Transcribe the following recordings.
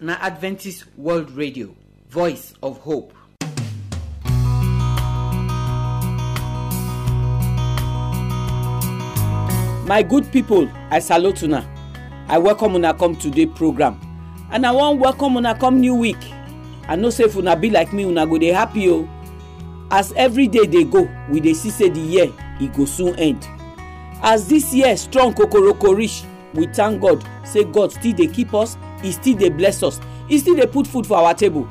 na adventist world radio voice of hope. My good pipo i salute una. I welcome una come today program. And i wan welcome una come new week. I know say if una be like me una go dey happy o. As every day dey go we dey see say the year e go soon end. As this year strong kokoroko reach we thank god say god still dey keep us e still dey bless us. E still dey put food for our table.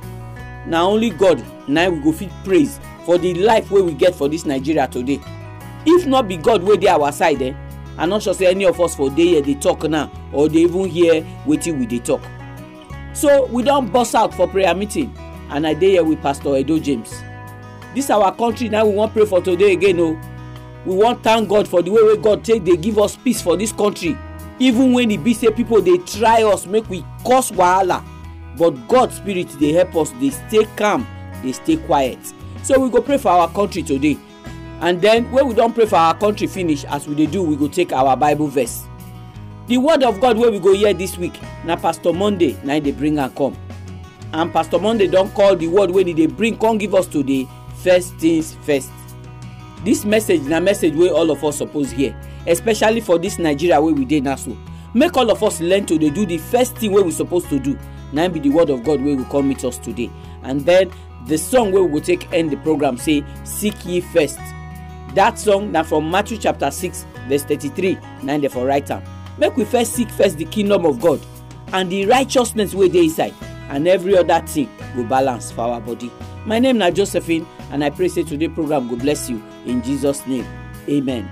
Na only god na we go fit praise for the life wey we get for this nigeria today. If not be god wey dey our side eh i no sure say any of us for dey here dey talk now or dey even hear wetin we dey talk. So we don burst out for prayer meeting and i dey here with pastor edo james. This our country na we wan pray for today again o we wan thank god for the way wey god take dey give us peace for this country even when e be say people dey try us make we cause wahala. But god spirit dey help us dey stay calm dey stay quiet. So we go pray for our country today. And then when we don pray for our country finish as we dey do we go take our bible verse. The word of god wey we go hear this week na pastor monday na him dey bring am come. And pastor monday don call the word wey he dey bring come give us today first things first. This message na message wey all of us suppose hear especially for this nigeria wey we dey now so. Make all of us learn to dey do the first thing wey we suppose to do. Na be the word of god wey go come meet us today. And then the song wey we go take end the program say seek ye first. That song na from matthew chapter six verse thirty-three. Na im dey for write am. Make we first seek first the kingdom of god and the righteousness wey dey inside and every other thing go balance for our body. My name na josephine and i pray say today program go bless you. In jesus name amen.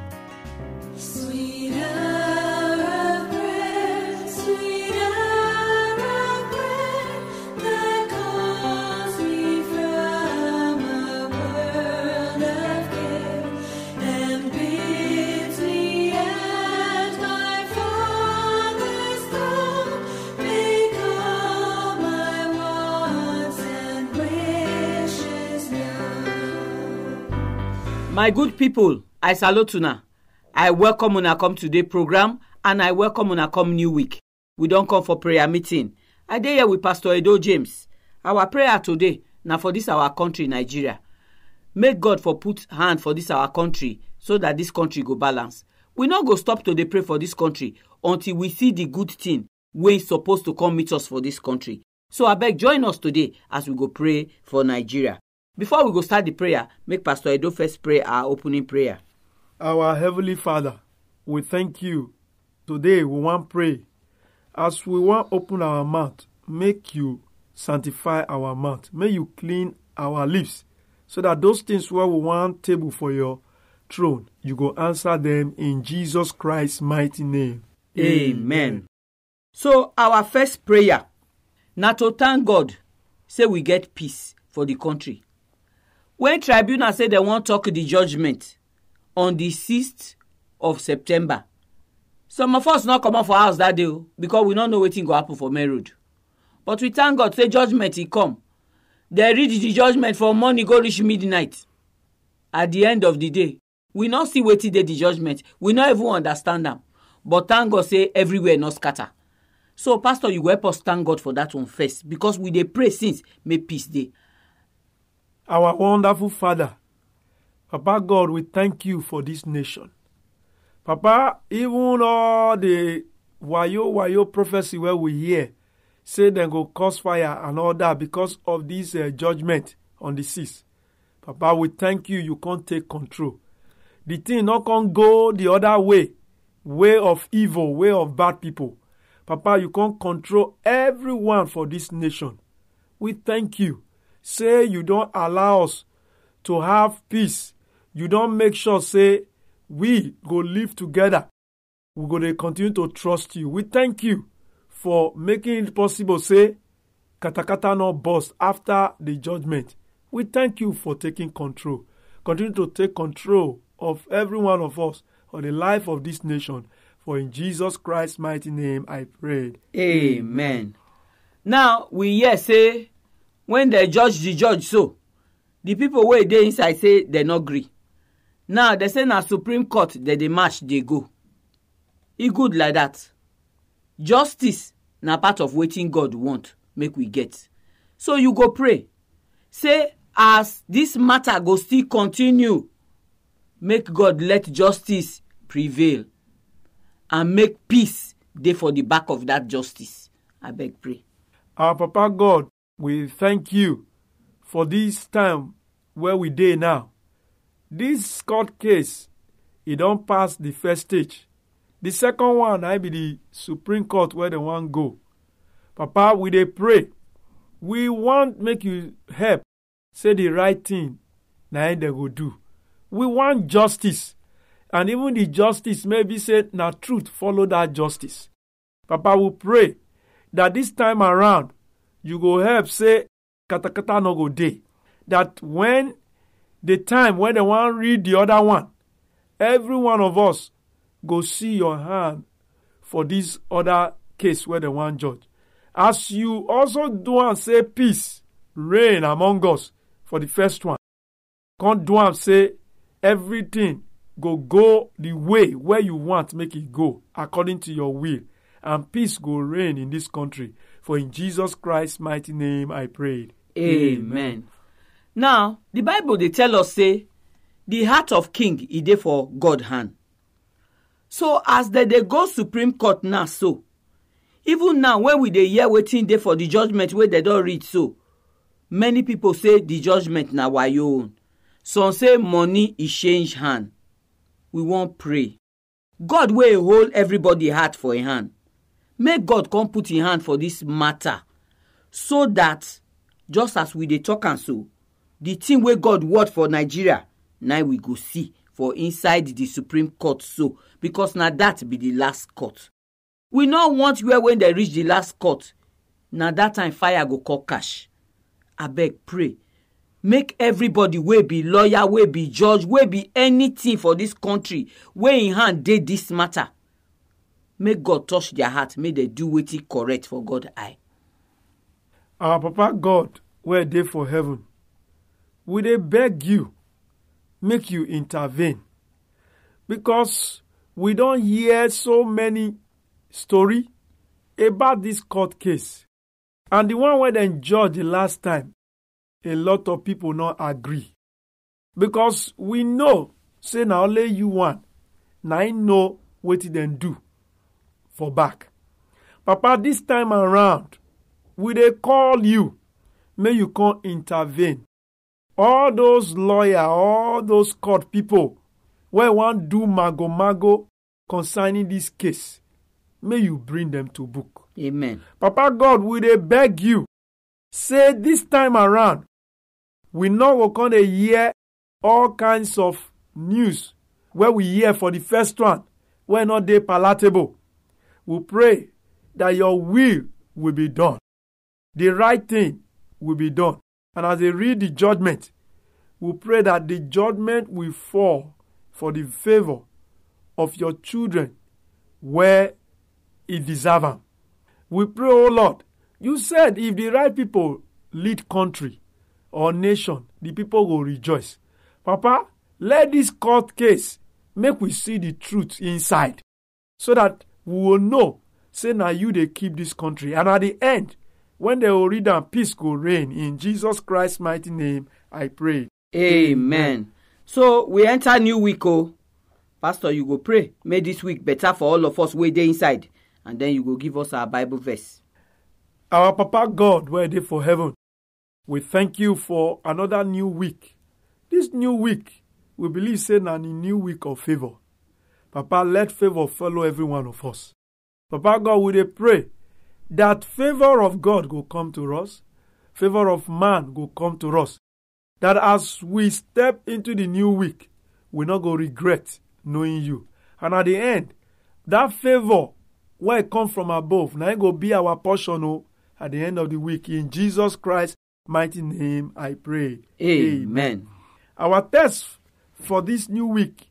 My good people i salute una. I welcome una come today program and i welcome una come new week. We don't come for prayer meeting. I dey here with pastor edo james. Our prayer today na for this our country nigeria. Make god for put hand for this our country so that this country go balance. We no go stop to pray for this country until we see the good thing wey suppose to come meet us for this country. So abeg join us today as we go pray for nigeria before we go start the prayer make pastor edo first pray our opening prayer. Our Heavenly Father, we thank you. Today we want pray. As we want open our mouth, make you sanctify our mouth. May you clean our lips so that those things where we want table for your throne, you go answer them in Jesus Christ's mighty name. amen. so our first prayer na to thank god say we get peace for the country when tribunal say dem wan talk the judgement on the sixth of september some of us no comot for house that day o because we no know wetin go happen for main road. But we thank god say judgement e come. Dem read the judgement from morning go reach midnight. At the end of the day we no see wetin dey the judgement we no even understand am. But thank god say everywhere no scatter. So pastor you go help us thank god for that one first because we dey pray since make peace dey Our wonderful Father, Papa God, we thank you for this nation. Papa, even all the wayo wayo prophecy where we hear say they go cause fire and all that because of this uh, judgment on the seas. Papa, we thank you. You can't take control. The thing not can go the other way, way of evil, way of bad people. Papa, you can't control everyone for this nation. We thank you. Say you don't allow us to have peace. You don't make sure say we go live together. We go to continue to trust you. We thank you for making it possible. Say katakata not bust after the judgment. We thank you for taking control. Continue to take control of every one of us or the life of this nation. For in Jesus Christ's mighty name I prayed. amen now we hear say when dem judge the judge so the people wey dey inside say dem no gree. Now dem say na supreme court dem dey march dey go. E good like that. Justice na part of wetin god want make we get. So you go pray. Say as this matter go still continue make god let justice prevail and make peace dey for the back of that justice. Abeg pray. Our Papa God, we thank you for this time where we dey now. This court case, e don pass the first stage. The second one, I be the Supreme Court where they wan go. Papa, we dey pray. We want make you help say the right thing im dem go do. We want justice. And even the justice maybe say na truth follow that justice. Papa, we pray that this time around you go help say katakata no go dey. That when the time when they wan read the other one every one of us go see your hand for this other case wey dem wan judge. As you also do am say peace reign among us for the first one. Come do am say everything go go the way wey you want make e go according to your will and peace go reign in this country for in jesus Christ's mighty name i prayed. Amen. now the bible they tell us say the heart of king e dey for god hand. So as dem dey go supreme court now so even now when we dey hear wetin dey for the judgement wey dem don read so many people say the judgement na wayo own. Some say money e change hand. We wan pray. God wey hold everybody heart for im hand make god come put im hand for this matter so that just as we dey talk am so the thing wey god word for nigeria na we go see for inside the supreme court so because na that be the last court. We no want where when dem reach the last court na that time fire go come catch abeg pray. Make everybody wey be lawyer wey be judge wey be anything for this country wey im hand dey this matter make god touch their heart. Make dem do wetin correct for god eye. our papa god wey dey for heaven we dey beg you make you intervene. Because we don hear so many story about this court case. And the one wey dem judge the last time a lot of people no agree. Because we know say na only you one na im know wetin dem do for back. Papa this time around we dey call you. Make you come intervene. All those lawyer all those court people wey wan do mago mago concerning this case make you bring them to book. Amen. papa god we dey beg you say this time around we no go come dey hear all kinds of news wey we hear for the first one wey no dey palatable we pray that your will will be done. The right thing will be done. And as they read the judgment we pray that the judgment will fall for the favour of your children where e deserve am. We pray o lord you said if the right people lead country or nation the people will rejoice. Papa let this court case make we see the truth inside so that we will know say na you dey keep this country and at the end when they will read am peace go reign in jesus christ mighty name i pray amen so we enter new week o pastor you go pray make this week better for all of us wey dey inside and then you go give us our bible verse. Our Papa God, where dey for heaven, we thank you for another new week. This new week, we believe say na new week of favor. Papa, let favor follow every one of us. Papa God, we dey pray that favor of God go come to us, favor of man go come to us. That as we step into the new week, we not go regret knowing you. And at the end, that favor wey come from above na im go be our portion o at the end of the week in jesus christ mighty name i pray amen. our text for this new week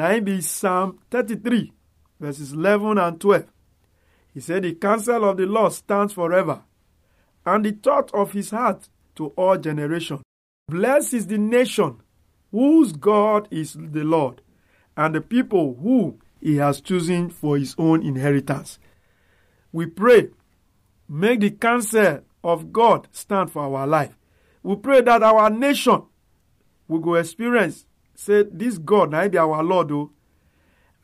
im be psalm thirty-three verses eleven and twelve. He said the counsel of the lord stands forever and the thought of his heart to all generation blessed is the nation whose god is the lord and the people who he has chosen for his own inheritance. We pray make the counsel of God stand for our life. We pray that our nation will go experience say this God na him be our Lord o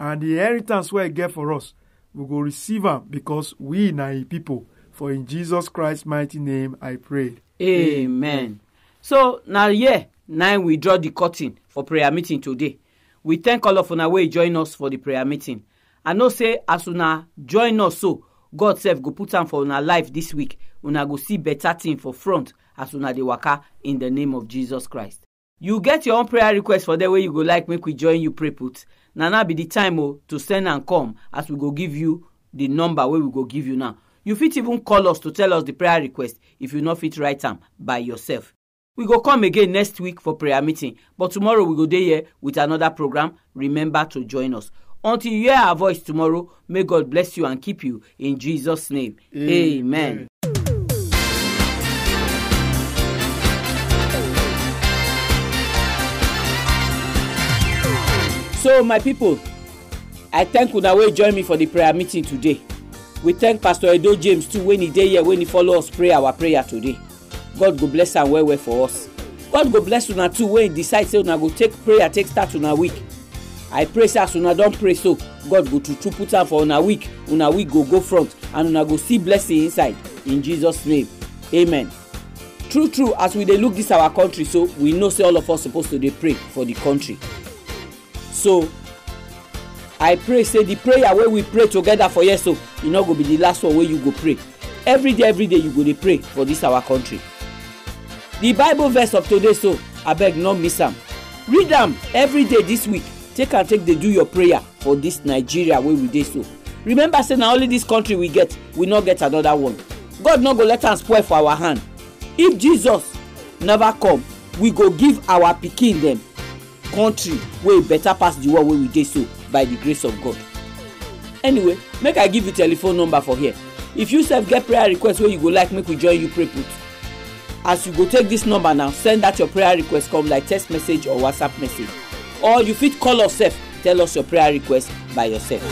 and the inheritance wey he get for us we go receive am because we na him people. For in Jesus Christ mighty name I pray. amen. So na here im we draw the curtain for prayer meeting today. We thank all of una wey join us for the prayer meeting. I know say as una join us so god sef go put am for una life this week. Una go see better thing for front as una dey waka in the name of jesus christ you get your own prayer request for there wey you go like make we join you pray put. Na now be the time o to send am come as we go give you the number wey we go give you now. You fit even call us to tell us the prayer request if you no fit write am by yourself. We go come again next week for prayer meeting but tomorrow we go dey here with another program. Remember to join us. Until you hear our voice tomorrow may god bless you and keep you in jesus name. Amen. Amen. So my people i thank una wey join me for the prayer meeting today. We thank pastor edo james too when he dey here when he follow us pray our prayer today. God go bless am well well for us. God go bless una too he decide say una go take prayer take start una week. I pray say as una don pray so god go true true put am for una week. Una week go go front and una go see blessing inside. In jesus name amen. True true as we dey look this our country so we know say all of us suppose to dey pray for the country so i pray say the prayer wey we pray together for here so e no go be the last one wey you go pray. Every day every day you go dey pray for this our country. The bible verse of today so abeg no miss am. Read am every day this week. Take am take dey do your prayer for this nigeria wey we dey so. Remember say na only this country we get we no get another one. God no go let am spoil for our hand. If jesus never come we go give our pikin dem country wey better pass the one wey we dey so by the grace of god. Anyway make i give you telephone number for here. If you sef get prayer request wey you go like make we join you pray put as you go take this number now send that your prayer request come like text message or whatsapp message. Or you fit call us sef tell us your prayer request by yourself.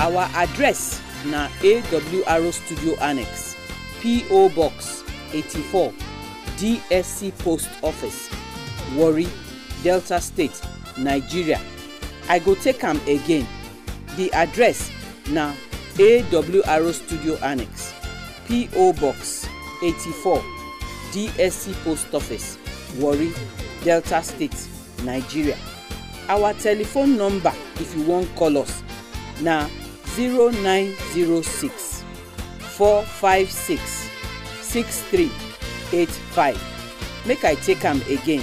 our address na awro studio annex po box eighty-four dsc post office warri delta state nigeria. I go take am again. The address na awro studio annex po box eighty-four dsc post office warri delta state nigeria. Our telephone number if you wan call us na zero nine zero six four five six six three eight five. Make i take am again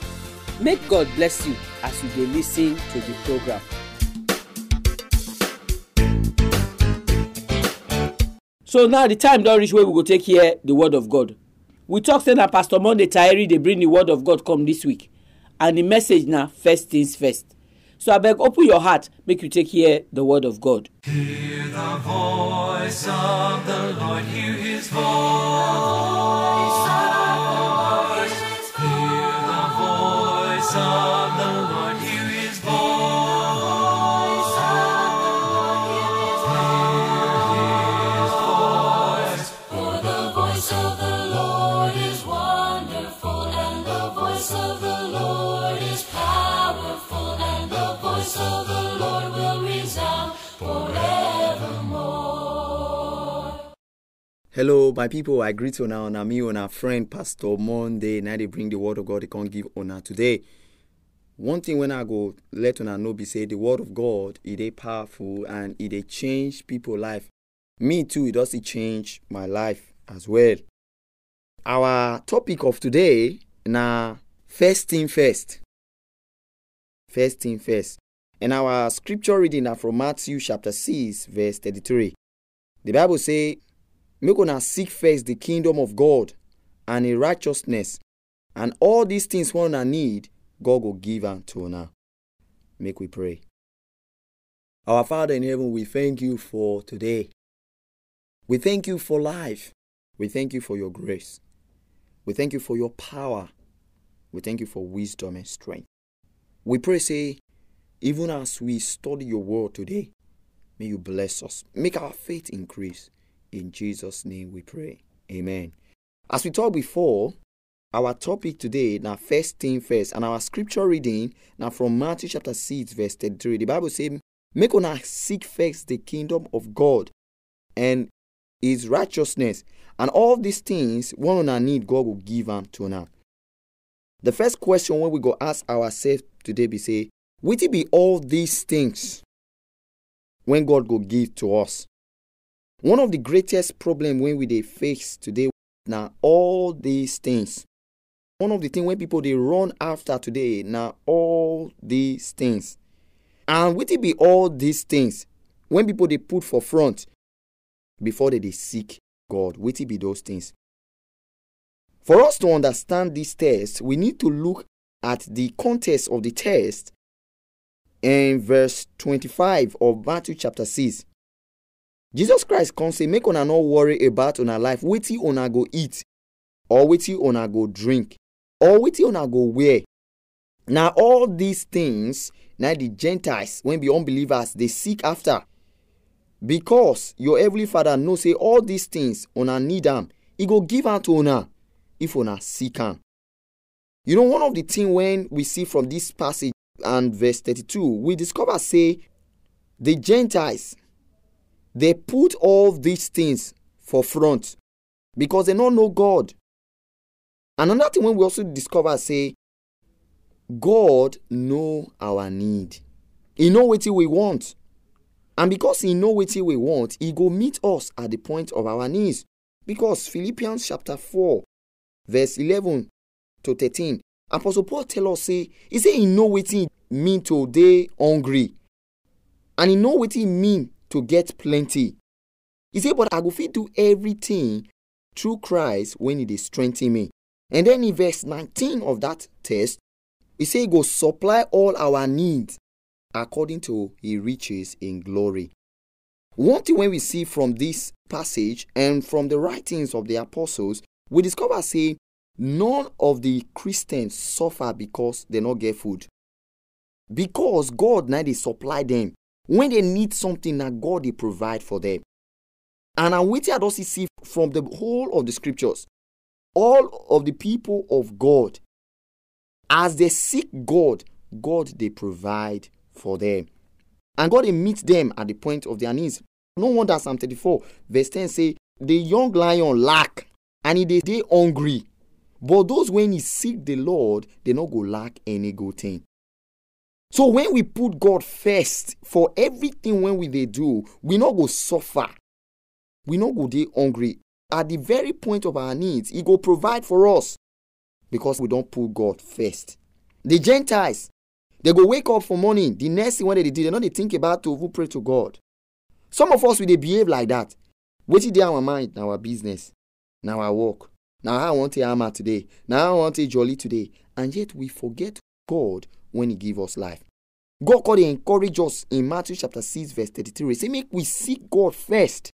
make god bless you as you dey lis ten to the program. so now the time don reach wey we go take hear the word of god we talk say na pastor monday taeri dey bring the word of god come this week and the message na first things first so abeg open your heart make you take hear the word of god. Hear the voice of the Lord, hear his voice. Hello, my people. I greet una on me, on our friend Pastor Monday. Now they bring the word of God. They can't give honor today. One thing when I go let una know be say the word of God it is powerful and it dey change people life. Me too, it does change my life as well. Our topic of today na first thing first. First thing first. And our scripture reading are from Matthew chapter 6, verse 33. the bible say make una seek first the kingdom of god and in righteousness and all these things wey una need god will give unto to una. Make we pray. Our father in heaven we thank you for today. We thank you for life. We thank you for your grace. We thank you for your power. We thank you for wisdom and strength. We pray say even as we study your word today may you bless us. Make our faith increase in jesus name we pray. Amen. As we talked before our topic today na first thing first and our scripture reading now from matthew chapter 6 verse 33 the bible says, make una seek first the kingdom of god and his righteousness and all these things one una need god will give am to una. The first question wey we go ask ourselves today be say Will it be all these things when god will give to us one of the greatest problem when we dey face today now all these things. One of the things when people they run after today now all these things. And wetin be all these things? When people they put for front before they dey seek god wetin be those things? For us to understand this test we need to look at the context of the test in verse 25 of matthew chapter 6 jesus christ come say make una no worry about una life. Wetin una go eat or wetin una go drink or wetin una go wear. Na all these things na the gentiles wey be unbelievers dey seek after. Because your heavenly father know say all these things una need am. E go give am to una if una seek am. You know one of the things when we see from this passage and verse 32 we discover say the gentiles they put all these things for front because they no know god. Another thing when we also discover say god know our need. He know what we want. And because he know what we want he go meet us at the point of our needs. Because philippians chapter 4 verse 11 to 13 apostle paul tell us say he say he know what e mean to dey hungry. And he know what e mean to get plenty. He say but i go fit do everything through christ when it is dey strengthen me. And then in verse 19 of that text he say he go supply all our needs according to his riches in glory. One thing wey we see from this passage and from the writings of the apostles we discover say none of the christians suffer because they no get food. Because god na dey supply them when they need something na god dey provide for them. And na wetin i don see from the whole of the scriptures all of the people of god as they seek god god they provide for them. And god dey meet them at the point of their needs. No wonder psalm 34 verse 10 say the young lion lack and e they, dey hungry. But those when e seek the lord they not go lack any good thing so when we put god first for everything when we dey do we not go suffer. We not go dey hungry. At the very point of our needs He go provide for us. Because we don't put god first. The gentiles they go wake up for morning. The next thing wey they do they no dey think about to even pray to god. Some of us we dey behave like that. Wetin dey our mind? Our business. Na our work. Na how i wan take hammer today. Now i want take jolly today. And yet we forget god when he give us life. God dey encourage us in matthew chapter six verse thirty-three. Say make we seek god first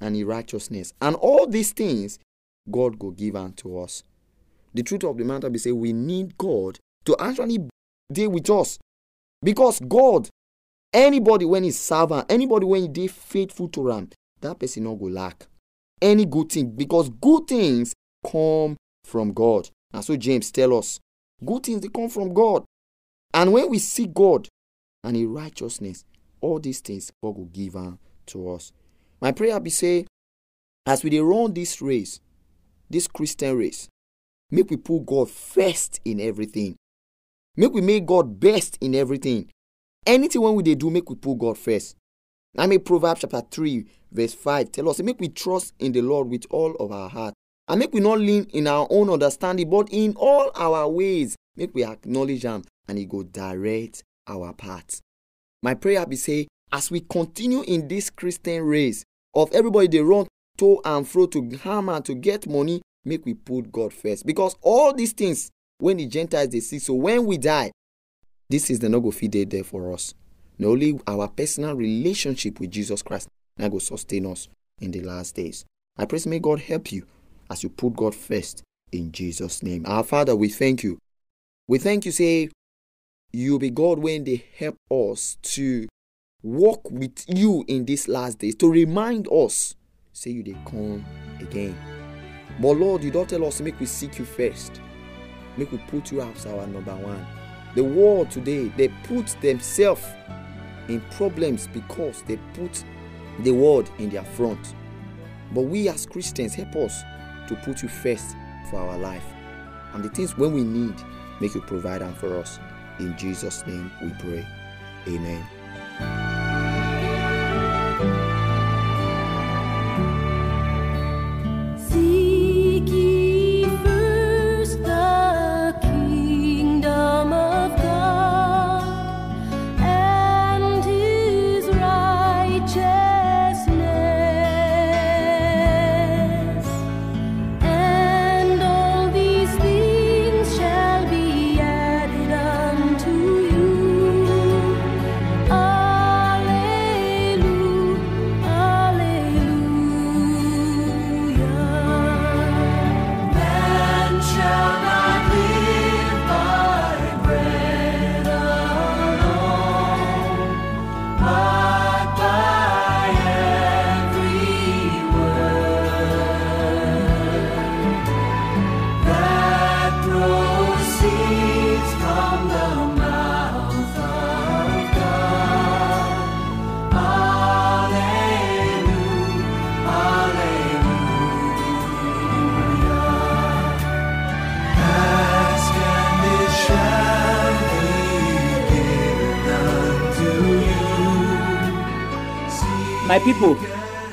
and his righteousness and all these things god go give unto us. The truth of the matter be say we need god to actually dey with us. Because god anybody when he's servant, anybody when he dey faithful to am that person no go lack any good thing. Because good things come from god. Na so james tell us. Good things they come from god and when we see god and his righteousness all these things god will give to us. My prayer be say as we run this race this christian race make we put god first in everything. Make we make god best in everything. Anything when we dey do make we put god first. I make proverbs chapter three verse five tell us make we trust in the lord with all of our heart. And make we not lean in our own understanding but in all our ways make we acknowledge Him and He go direct our path. My prayer be say as we continue in this christian race of everybody they run to and fro to hammer to get money make we put god first. Because all these things when the gentiles they see so when we die this is the no go dey there for us. Na only our personal relationship with jesus christ na go sustain us in the last days. I pray may god help you as you put god first in jesus name. Our father we thank you we thank you say you be god when they help us to walk with you in these last days to remind us say you dey come again. But lord you don't tell us make we seek you first. Make we put you as our number one. The world today they put themselves in problems because they put the world in their front. But we as christians help us to put you first for our life. And the things when we need make you provide them for us. In jesus name we pray. Amen People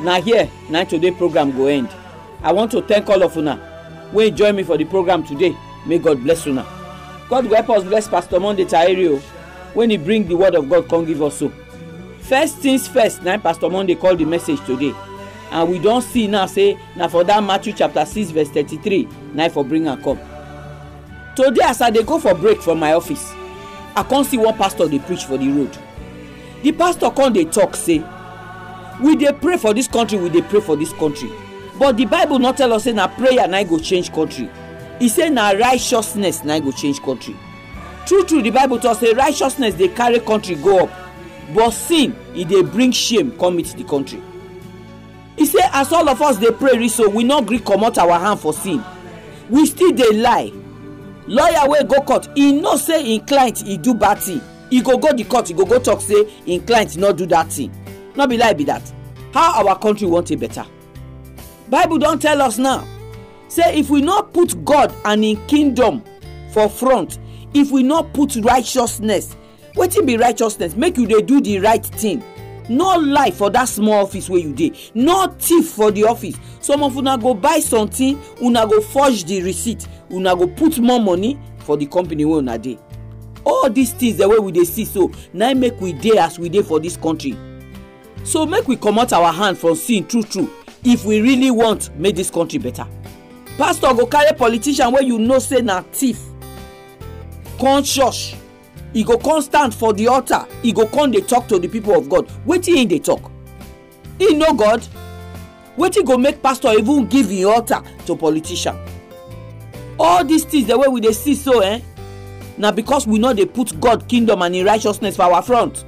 na here na today program go end. I want to thank all of una wey join me for the program today. May god bless una. God go help us bless pastor monday taere o when he bring the word of god come give us so first things first na pastor monday call the message today. And we don see now say na for that matthew chapter six verse thirty-three na for bring am come. Today as i dey go for break from my office i come see one pastor dey preach for the road. The pastor come dey talk say we dey pray for dis country we dey pray for dis country. But the bible no tell us say na prayer na go change country. E say na righteousness na go change country. True true the bible talk say righteousness dey carry country go up. But sin e dey bring shame come meet the country. E say as all of us dey pray reach so we no gree comot our hand for sin. We still dey lie. Lawyer wey go court e know say im client e do bad thing. E go go the court e go go talk say im client no do that thing no be lie be that. How our country wan take better? Bible don tell us now. Say if we no put god and im kingdom for front if we no put righteousness wetin be righteousness? Make you dey do the right thing. No lie for that small office wey you dey. No thief for the office. Some of una go buy something una go forge the receipt una go put more money for the company wey una dey. All these things dem wey we dey see so na make we dey as we dey for this country so make we comot our hand from sin true true if we really want make this country better. Pastor go carry politician wey you know say na thief. Come church. E go come stand for the altar. E go come dey talk to the people of god. Wetin he dey talk? He know god. Wetin go make pastor even give him altar to politician? All these things dem wey we dey see so eh na because we no dey put god kingdom and him righteousness for our front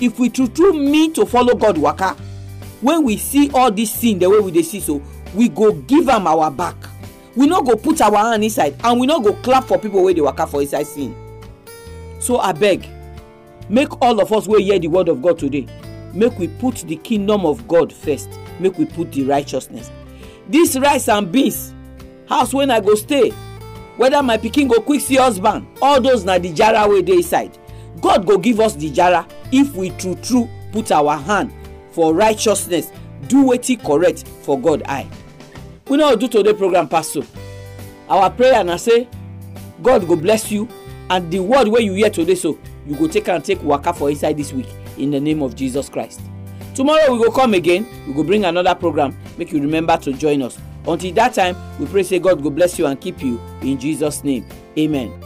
if we true true mean to follow god waka when we see all this sin the way we dey see so we go give am our back. We no go put our hand inside and we no go clap for people wey dey waka for inside sin. So abeg make all of us wey hear the word of god today make we put the kingdom of god first. Make we put the righteousness. This rice and beans house wey i go stay whether my pikin go quick see husband all those na the jara wey dey inside god go give us the jara if we true true put our hand for righteousness do wetin correct for god eye. We no do today program pass our prayer na say god go bless you and the word wey you hear today so you go take am take waka for inside this week in the name of jesus christ. Tomorrow we go come again. We go bring another program. Make you remember to join us. Until that time we pray say god go bless you and keep you in jesus name. Amen.